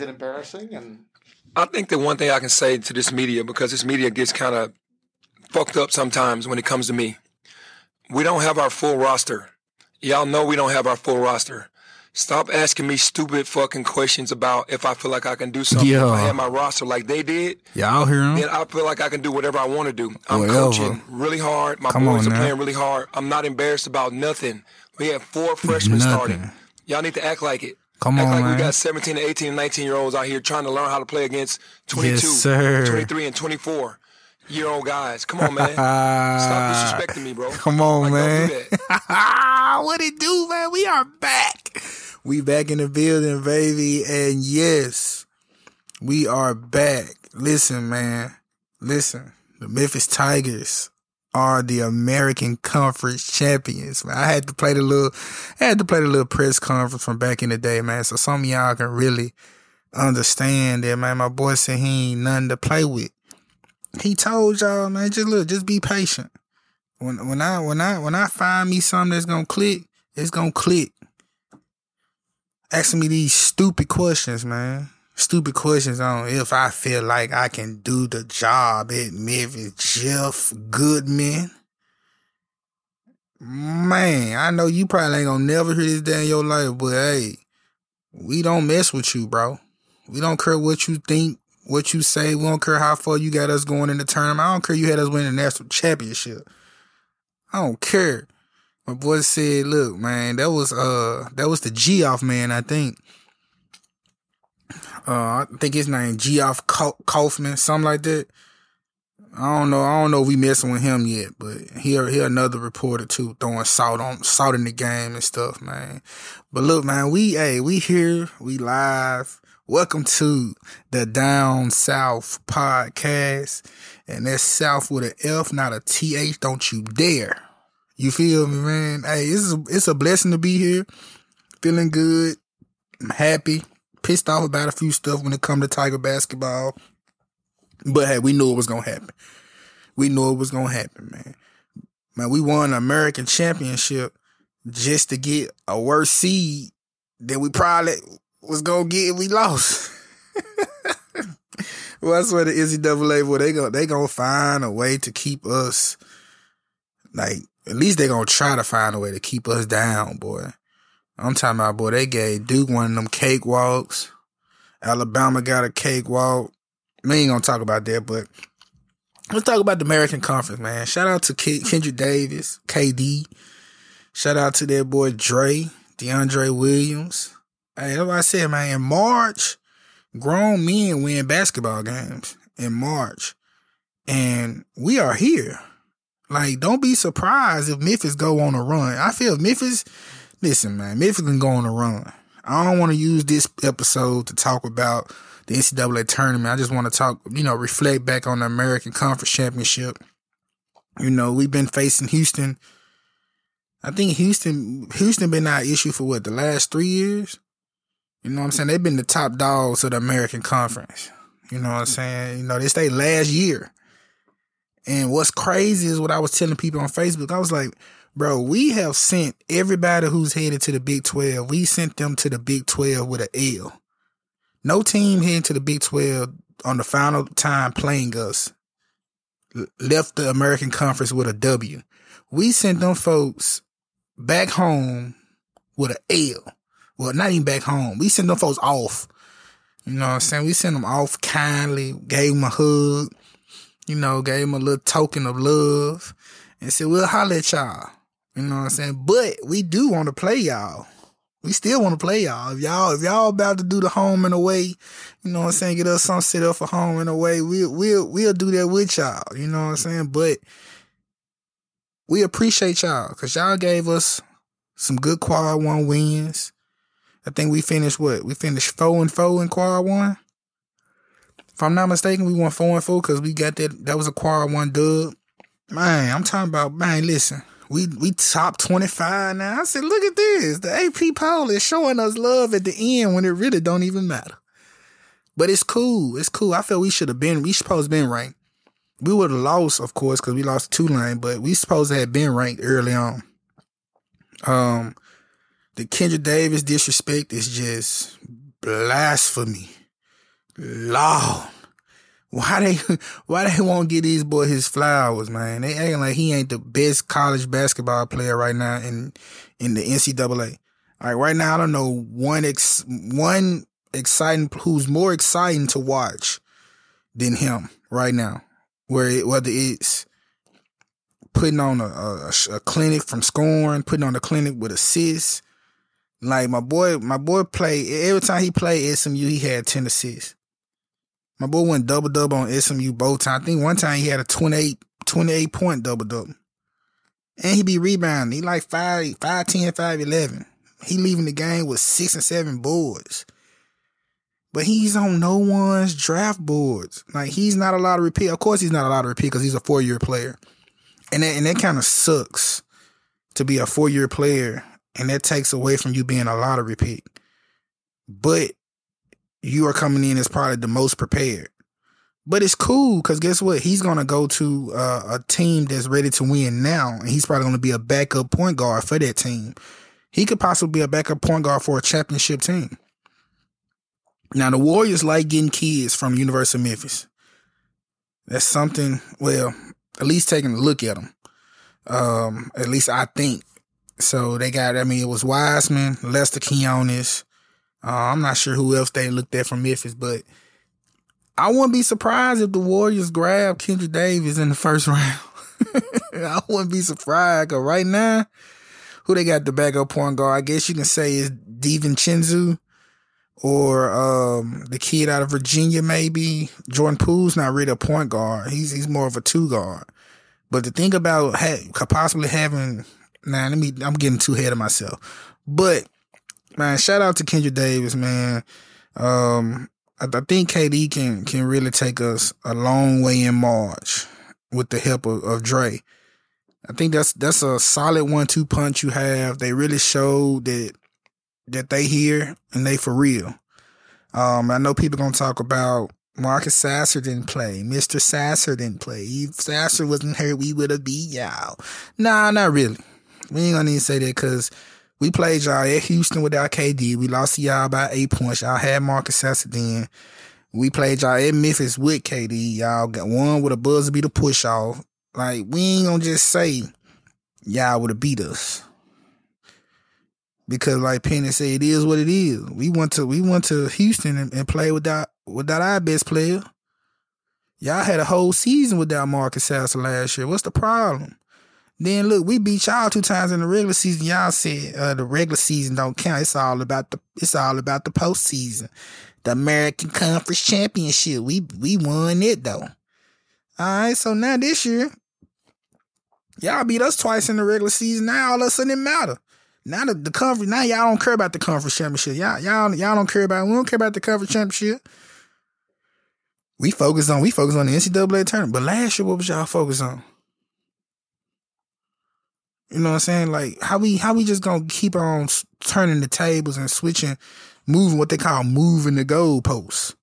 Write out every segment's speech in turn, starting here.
is it embarrassing? And I think the one thing I can say to this media, because this media gets kind of fucked up sometimes when it comes to me, we don't have our full roster. Y'all know we don't have our full roster. Stop asking me stupid fucking questions about if I feel like I can do something. If I Yeah. have my roster like they did, Yeah, I'll hear them. then I feel like I can do whatever I want to do. I'm Whatever. coaching really hard. My Come boys on are now. playing really hard. I'm not embarrassed about nothing. We have four freshmen Nothing. starting. Y'all need to act like it. Come act on, like man. we got 17 to 18 and 19 year olds out here trying to learn how to play against 22, Yes, sir. 23, and 24 year old guys. Come on, man. Stop disrespecting me, bro. Come on, Like, man. do what it do, man? We are back. We back in the building, baby. And yes, we are back. Listen, man. Listen. The Memphis Tigers are the American Conference champions. Man, I had to play the little I had to play the little press conference from back in the day, man. So some y'all can really understand that, man. My boy said he ain't nothing to play with. He told y'all, man, just look, just be patient when when I when I when I find me something that's gonna click, it's gonna click. Asking me these stupid questions, man. Stupid questions on if I feel like I can do the job at Memphis. Jeff Goodman. Man, I know you probably ain't gonna never hear this day in your life, but hey, we don't mess with you, bro. We don't care what you think, what you say. We don't care how far you got us going in the tournament. I don't care you had us win the national championship. I don't care. My boy said, "Look, man, that was uh that was the G off man. I think. Uh, I think his name G off Kaufman, something like that. I don't know. I don't know if we messing with him yet, but he he another reporter too, throwing salt on salt in the game and stuff, man. But look, man, we hey we here, we live. Welcome to the Down South podcast, and that's South with an F, not a TH. Don't you dare. You feel me, man? Hey, it's a, it's a blessing to be here. Feeling good. I'm happy. Pissed off about a few stuff when it come to Tiger basketball. But hey, we knew it was gonna happen. We knew it was gonna happen, man. Man, we won an American championship just to get a worse seed than we probably was gonna get if we lost. well, that's where the NCAA, well, they go, they gonna find a way to keep us like at least they gonna try to find a way to keep us down, boy. I'm talking about, boy, they gave Duke one of them cakewalks. Alabama got a cakewalk. We ain't gonna talk about that, but let's talk about the American Conference, man. Shout out to Kendric Davis, KD. Shout out to that boy Dre, DeAndre Williams. Hey, that's what I said, man. In March, grown men win basketball games in March. And we are here. Like, don't be surprised if Memphis go on a run. I feel Memphis, listen, man, Memphis can go on a run. I don't want to use this episode to talk about the NCAA tournament. I just want to talk, you know, reflect back on the American Conference Championship. You know, we've been facing Houston. I think Houston, Houston been our issue for what, the last three years? You know what I'm saying? They've been the top dogs of the American Conference. You know what I'm saying? You know, this they last year. And what's crazy is what I was telling people on Facebook. I was like, bro, we have sent everybody who's headed to the Big 12, we sent them to the Big 12 with an L. No team heading to the Big 12 on the final time playing us left the American Conference with a W. We sent them folks back home with an L. Well, not even back home. We sent them folks off. You know what I'm saying? We sent them off kindly, gave them a hug, you know, gave them a little token of love, and said, we'll holler at y'all. You know what I'm saying? But we do want to play y'all. We still want to play y'all. If y'all, if y'all about to do the home and away, you know what I'm saying, get us some set up for home and away, we'll, we'll, we'll do that with y'all. You know what I'm saying? But we appreciate y'all because y'all gave us some good quad one wins. I think we finished what? We finished four and four in quad one. If I'm not mistaken, we won four and four because we got that. That was a quad one dub. Man, I'm talking about man. Listen, we we top twenty five now. I said, look at this. The AP poll is showing us love at the end when it really don't even matter. But it's cool. It's cool. I feel we should have been. We supposed to been ranked. We would have lost, of course, because we lost two Tulane. But we supposed to have been ranked early on. Um, the Kendra Davis disrespect is just blasphemy. Lord. Why they why they won't give these boy his flowers, man? They acting like he ain't the best college basketball player right now in in the NCAA. Like right now, I don't know one ex one exciting who's more exciting to watch than him right now. Where it, whether it's putting on a, a, a clinic from scoring, putting on a clinic with assists. Like my boy, my boy played every time he played SMU, he had ten assists. My boy went double double on SMU both times. I think one time he had a 28, 28 point double double. And he be rebounding. He like 5, 5, 10, 5, 11. He leaving the game with six and seven boards. But he's on no one's draft boards. Like he's not a lottery pick. Of course he's not a lottery pick because he's a four year player. And that, and that kind of sucks to be a four year player. And that takes away from you being a lottery pick. But you are coming in as probably the most prepared. But it's cool because guess what? He's gonna go to uh, a team that's ready to win now, and he's probably gonna be a backup point guard for that team. He could possibly be a backup point guard for a championship team. Now the Warriors like getting kids from University of Memphis. That's something. Well, at least taking a look at them. Um, at least I think. So they got. I mean, it was Wiseman, Lester Quinones, uh, I'm not sure who else they looked at from Memphis, but I wouldn't be surprised if the Warriors grab Kendric Davis in the first round. I wouldn't be surprised because right now, who they got the backup point guard? I guess you can say is DiVincenzo or um, the kid out of Virginia, maybe Jordan Poole's not really a point guard. He's he's more of a two guard. But the thing about ha- possibly having now, let me I'm getting too ahead of myself, but man, shout out to Kendric Davis, man. Um, I, I, think KD can can really take us a long way in March with the help of, of Dre. I think that's that's a solid one two punch you have. They really showed that that they here and they for real. Um, I know people gonna talk about Marcus Sasser didn't play. Mr. Sasser didn't play. If Sasser wasn't here, we would have beat y'all. Nah, not really. We ain't gonna even say that because we played y'all at Houston without KD. We lost to y'all by eight points. Y'all had Marcus Sasser then. We played y'all at Memphis with KD. Y'all got one with a buzzer beater push off. Like, we ain't gonna just say y'all would have beat us. Because like Penny said, it is what it is. We went to we went to Houston and, and played without without our best player. Y'all had a whole season without Marcus Sasser last year. What's the problem? Then look, we beat y'all two times in the regular season. Y'all said uh, the regular season don't count. It's all about the it's all about the postseason. The American Conference Championship. We we won it though. Alright, so now this year, y'all beat us twice in the regular season. Now all of a sudden it matter. Now the, the conference now y'all don't care about the conference championship. Y'all y'all y'all don't care about we don't care about the conference championship. We focus on we focus on the NCAA tournament. But last year, what was y'all focused on? You know what I'm saying? Like how we how we just gonna keep on turning the tables and switching, moving what they call moving the goalposts.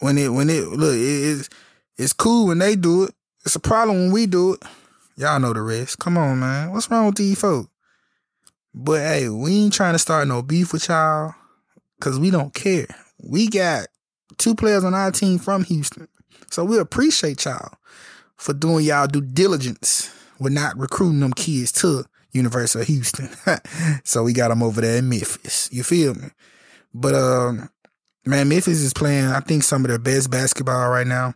When it when it look it, it's it's cool when they do it. It's a problem when we do it. Y'all know the rest. Come on, man. What's wrong with these folks? But hey, we ain't trying to start no beef with y'all because we don't care. We got two players on our team from Houston. So we appreciate y'all for doing y'all due diligence we're not recruiting them kids to University of Houston. so we got them over there in Memphis. You feel me? But um, man, Memphis is playing, I think, some of their best basketball right now.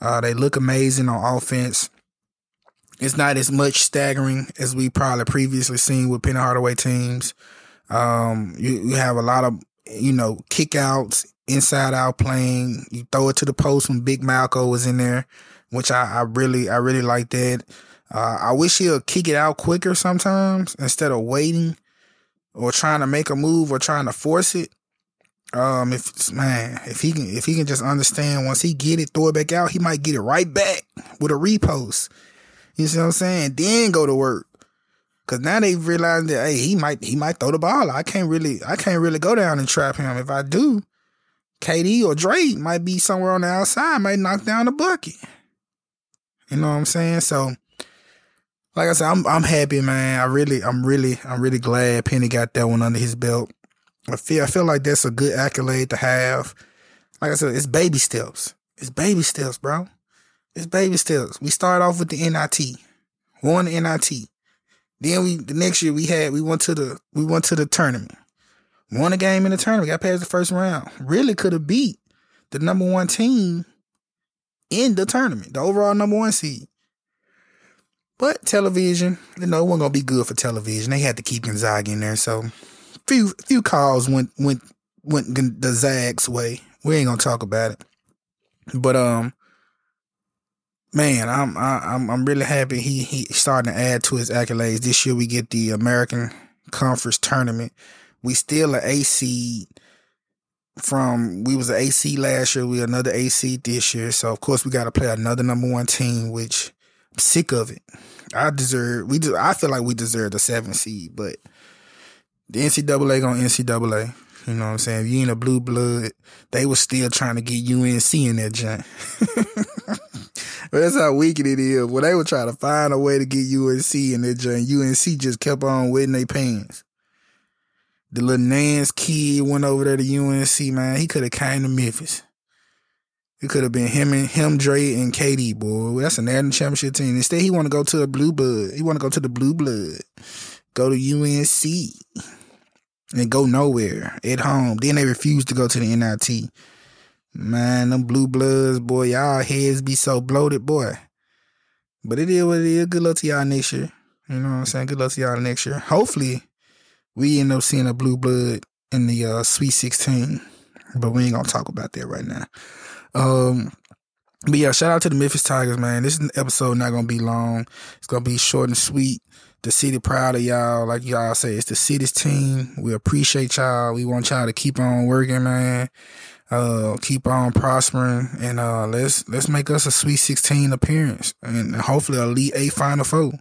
Uh, they look amazing on offense. It's not as much staggering as we probably previously seen with Penny Hardaway teams. Um, you, you have a lot of, you know, kickouts, inside out playing. You throw it to the post when Big Malco was in there, which I, I really, I really like that. Uh, I wish he'll kick it out quicker sometimes instead of waiting or trying to make a move or trying to force it. Um, if man, if he can, if he can just understand once he get it, throw it back out, he might get it right back with a repost. You see what I'm saying? Then go to work. Cause now they realize that hey, he might he might throw the ball. I can't really I can't really go down and trap him. If I do, KD or Dre might be somewhere on the outside, might knock down the bucket. You know what I'm saying? So like I said, I'm I'm happy, man. I really, I'm really, I'm really glad Penny got that one under his belt. I feel I feel like that's a good accolade to have. like I said, it's baby steps. It's baby steps, bro. It's baby steps. We started off with the NIT, won the NIT. Then we the next year we had we went to the we went to the tournament, won a game in the tournament, got past the first round. Really could have beat the number one team in the tournament, the overall number one seed. But television, you know, it wasn't gonna be good for television. They had to keep Gonzaga in there, so few few calls went went went the Zags way. We ain't gonna talk about it, but um, man, I'm I'm I'm really happy he he starting to add to his accolades. This year we get the American Conference Tournament. We still an AC from we was an AC last year. We another AC this year. So of course we got to play another number one team, which sick of it. I deserve we do. I feel like we deserve the seven seed, but the NCAA going NCAA. You know what I'm saying? If you ain't a blue blood, they was still trying to get UNC in that joint. that's how wicked it is. Well, they were trying to find a way to get UNC in that joint. UNC just kept on wetting their pants. The little Nance kid went over there to UNC, man. He could have came to Memphis. It could have been him and him, Dre and KD, boy. That's a national championship team. Instead, he want to go to the blue blood. He want to go to the blue blood. Go to UNC and go nowhere at home. Then they refuse to go to the NIT. Man, them blue bloods, boy, y'all heads be so bloated, boy. But it is what it is. Good luck to y'all next year. You know what I'm saying? Good luck to y'all next year. Hopefully, we end up seeing a blue blood in the uh, Sweet 16. But we ain't gonna talk about that right now. Um, but yeah, shout out to the Memphis Tigers, man. This episode not gonna be long. It's gonna be short and sweet. The city proud of y'all. Like y'all say, it's the city's team. We appreciate y'all. We want y'all to keep on working, man. Uh, keep on prospering, and uh, let's let's make us a Sweet Sixteen appearance, and hopefully a Elite Eight Final Four.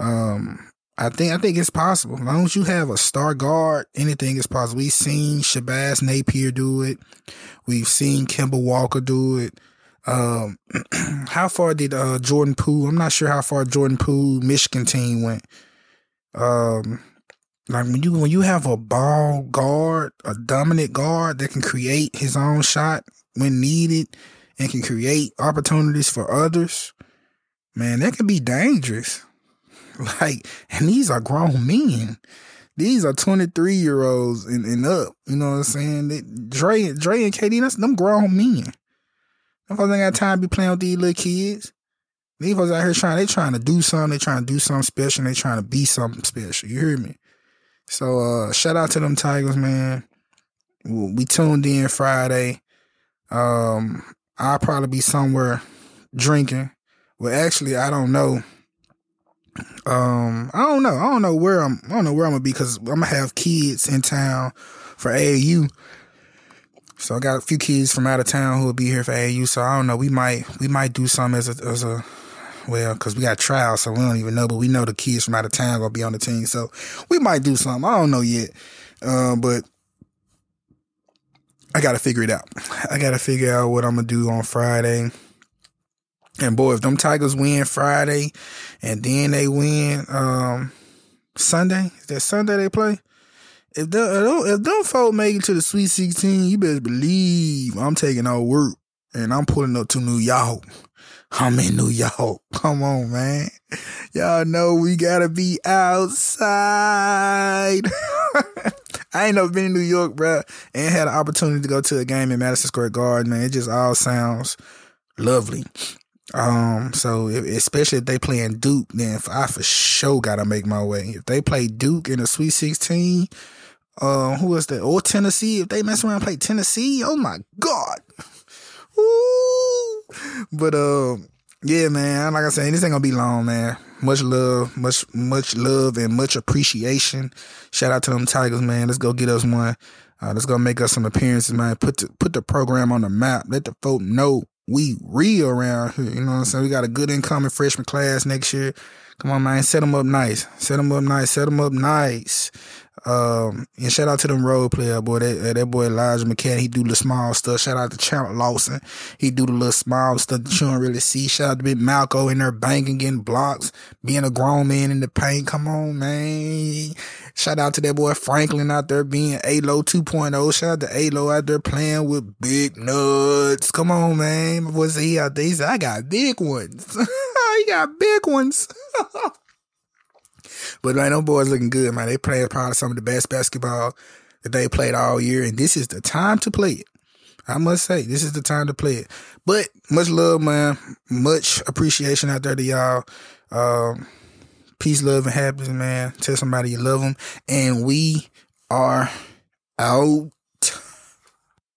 Um, I think I think it's possible. As long as you have a star guard, anything is possible. We've seen Shabazz Napier do it. We've seen Kemba Walker do it. Um, how far did uh, Jordan Poole? I'm not sure how far Jordan Poole Michigan team went. Um, like when you when you have a ball guard, a dominant guard that can create his own shot when needed and can create opportunities for others, man, that can be dangerous. Like, and these are grown men. These are 23 year olds and, and up. You know what I'm saying? They, Dre, Dre and KD, that's them grown men. Them folks ain't got time to be playing with these little kids. These folks out here trying, they trying to do something. They trying to do something special. They trying to be something special. You hear me? So, uh, shout out to them Tigers, man. We tuned in Friday. Um, I'll probably be somewhere drinking. Well, actually, I don't know. Um, I don't know. I don't know where I'm. I don't know where I'm gonna be because I'm gonna have kids in town for AAU. So I got a few kids from out of town who will be here for AAU. So I don't know. We might we might do something as a as a well because we got trials, so we don't even know. But we know the kids from out of town gonna be on the team, so we might do something. I don't know yet, uh, but I gotta figure it out. I gotta figure out what I'm gonna do on Friday. And boy, if them Tigers win Friday and then they win um, Sunday, is that Sunday they play? If them, if them folk make it to the Sweet 16, you better believe I'm taking all work and I'm pulling up to New York. I'm in New York. Come on, man. Y'all know we gotta be outside. I ain't never been in New York, bro, and had an opportunity to go to a game in Madison Square Garden, man. It just all sounds lovely. Um, so if, especially if they playing Duke, then I for sure gotta make my way. If they play Duke in the Sweet Sixteen, uh, who is that? Or Tennessee? If they mess around and play Tennessee, oh my god. Woo! But um, yeah, man. Like I said, this ain't gonna be long, man. Much love, much much love, and much appreciation. Shout out to them Tigers, man. Let's go get us one. Uh, let's go make us some appearances, man. Put the, put the program on the map. Let the folk know we real around here. You know what I'm saying? We got a good incoming freshman class next year. Come on, man. Set them up nice. Set them up nice. Set them up nice. Um, and shout out to them role player boy. That that boy Elijah McCadden, he do the small stuff. Shout out to Chandler Lawson, he do the little small stuff that you don't really see. Shout out to Big Malco in there banking, getting blocks, being a grown man in the paint. Come on, man. Shout out to that boy Franklin out there being A-Lo 2.0. Shout out to A-Lo out there playing with big nuts. Come on, man. My boy said he out there. He said, I got big ones. he got big ones. But man, them boys looking good, man. They playing probably some of the best basketball that they played all year, and this is the time to play it. I must say, this is the time to play it. But much love, man. Much appreciation out there to y'all. Um, peace, love, and happiness, man. Tell somebody you love them, and we are out.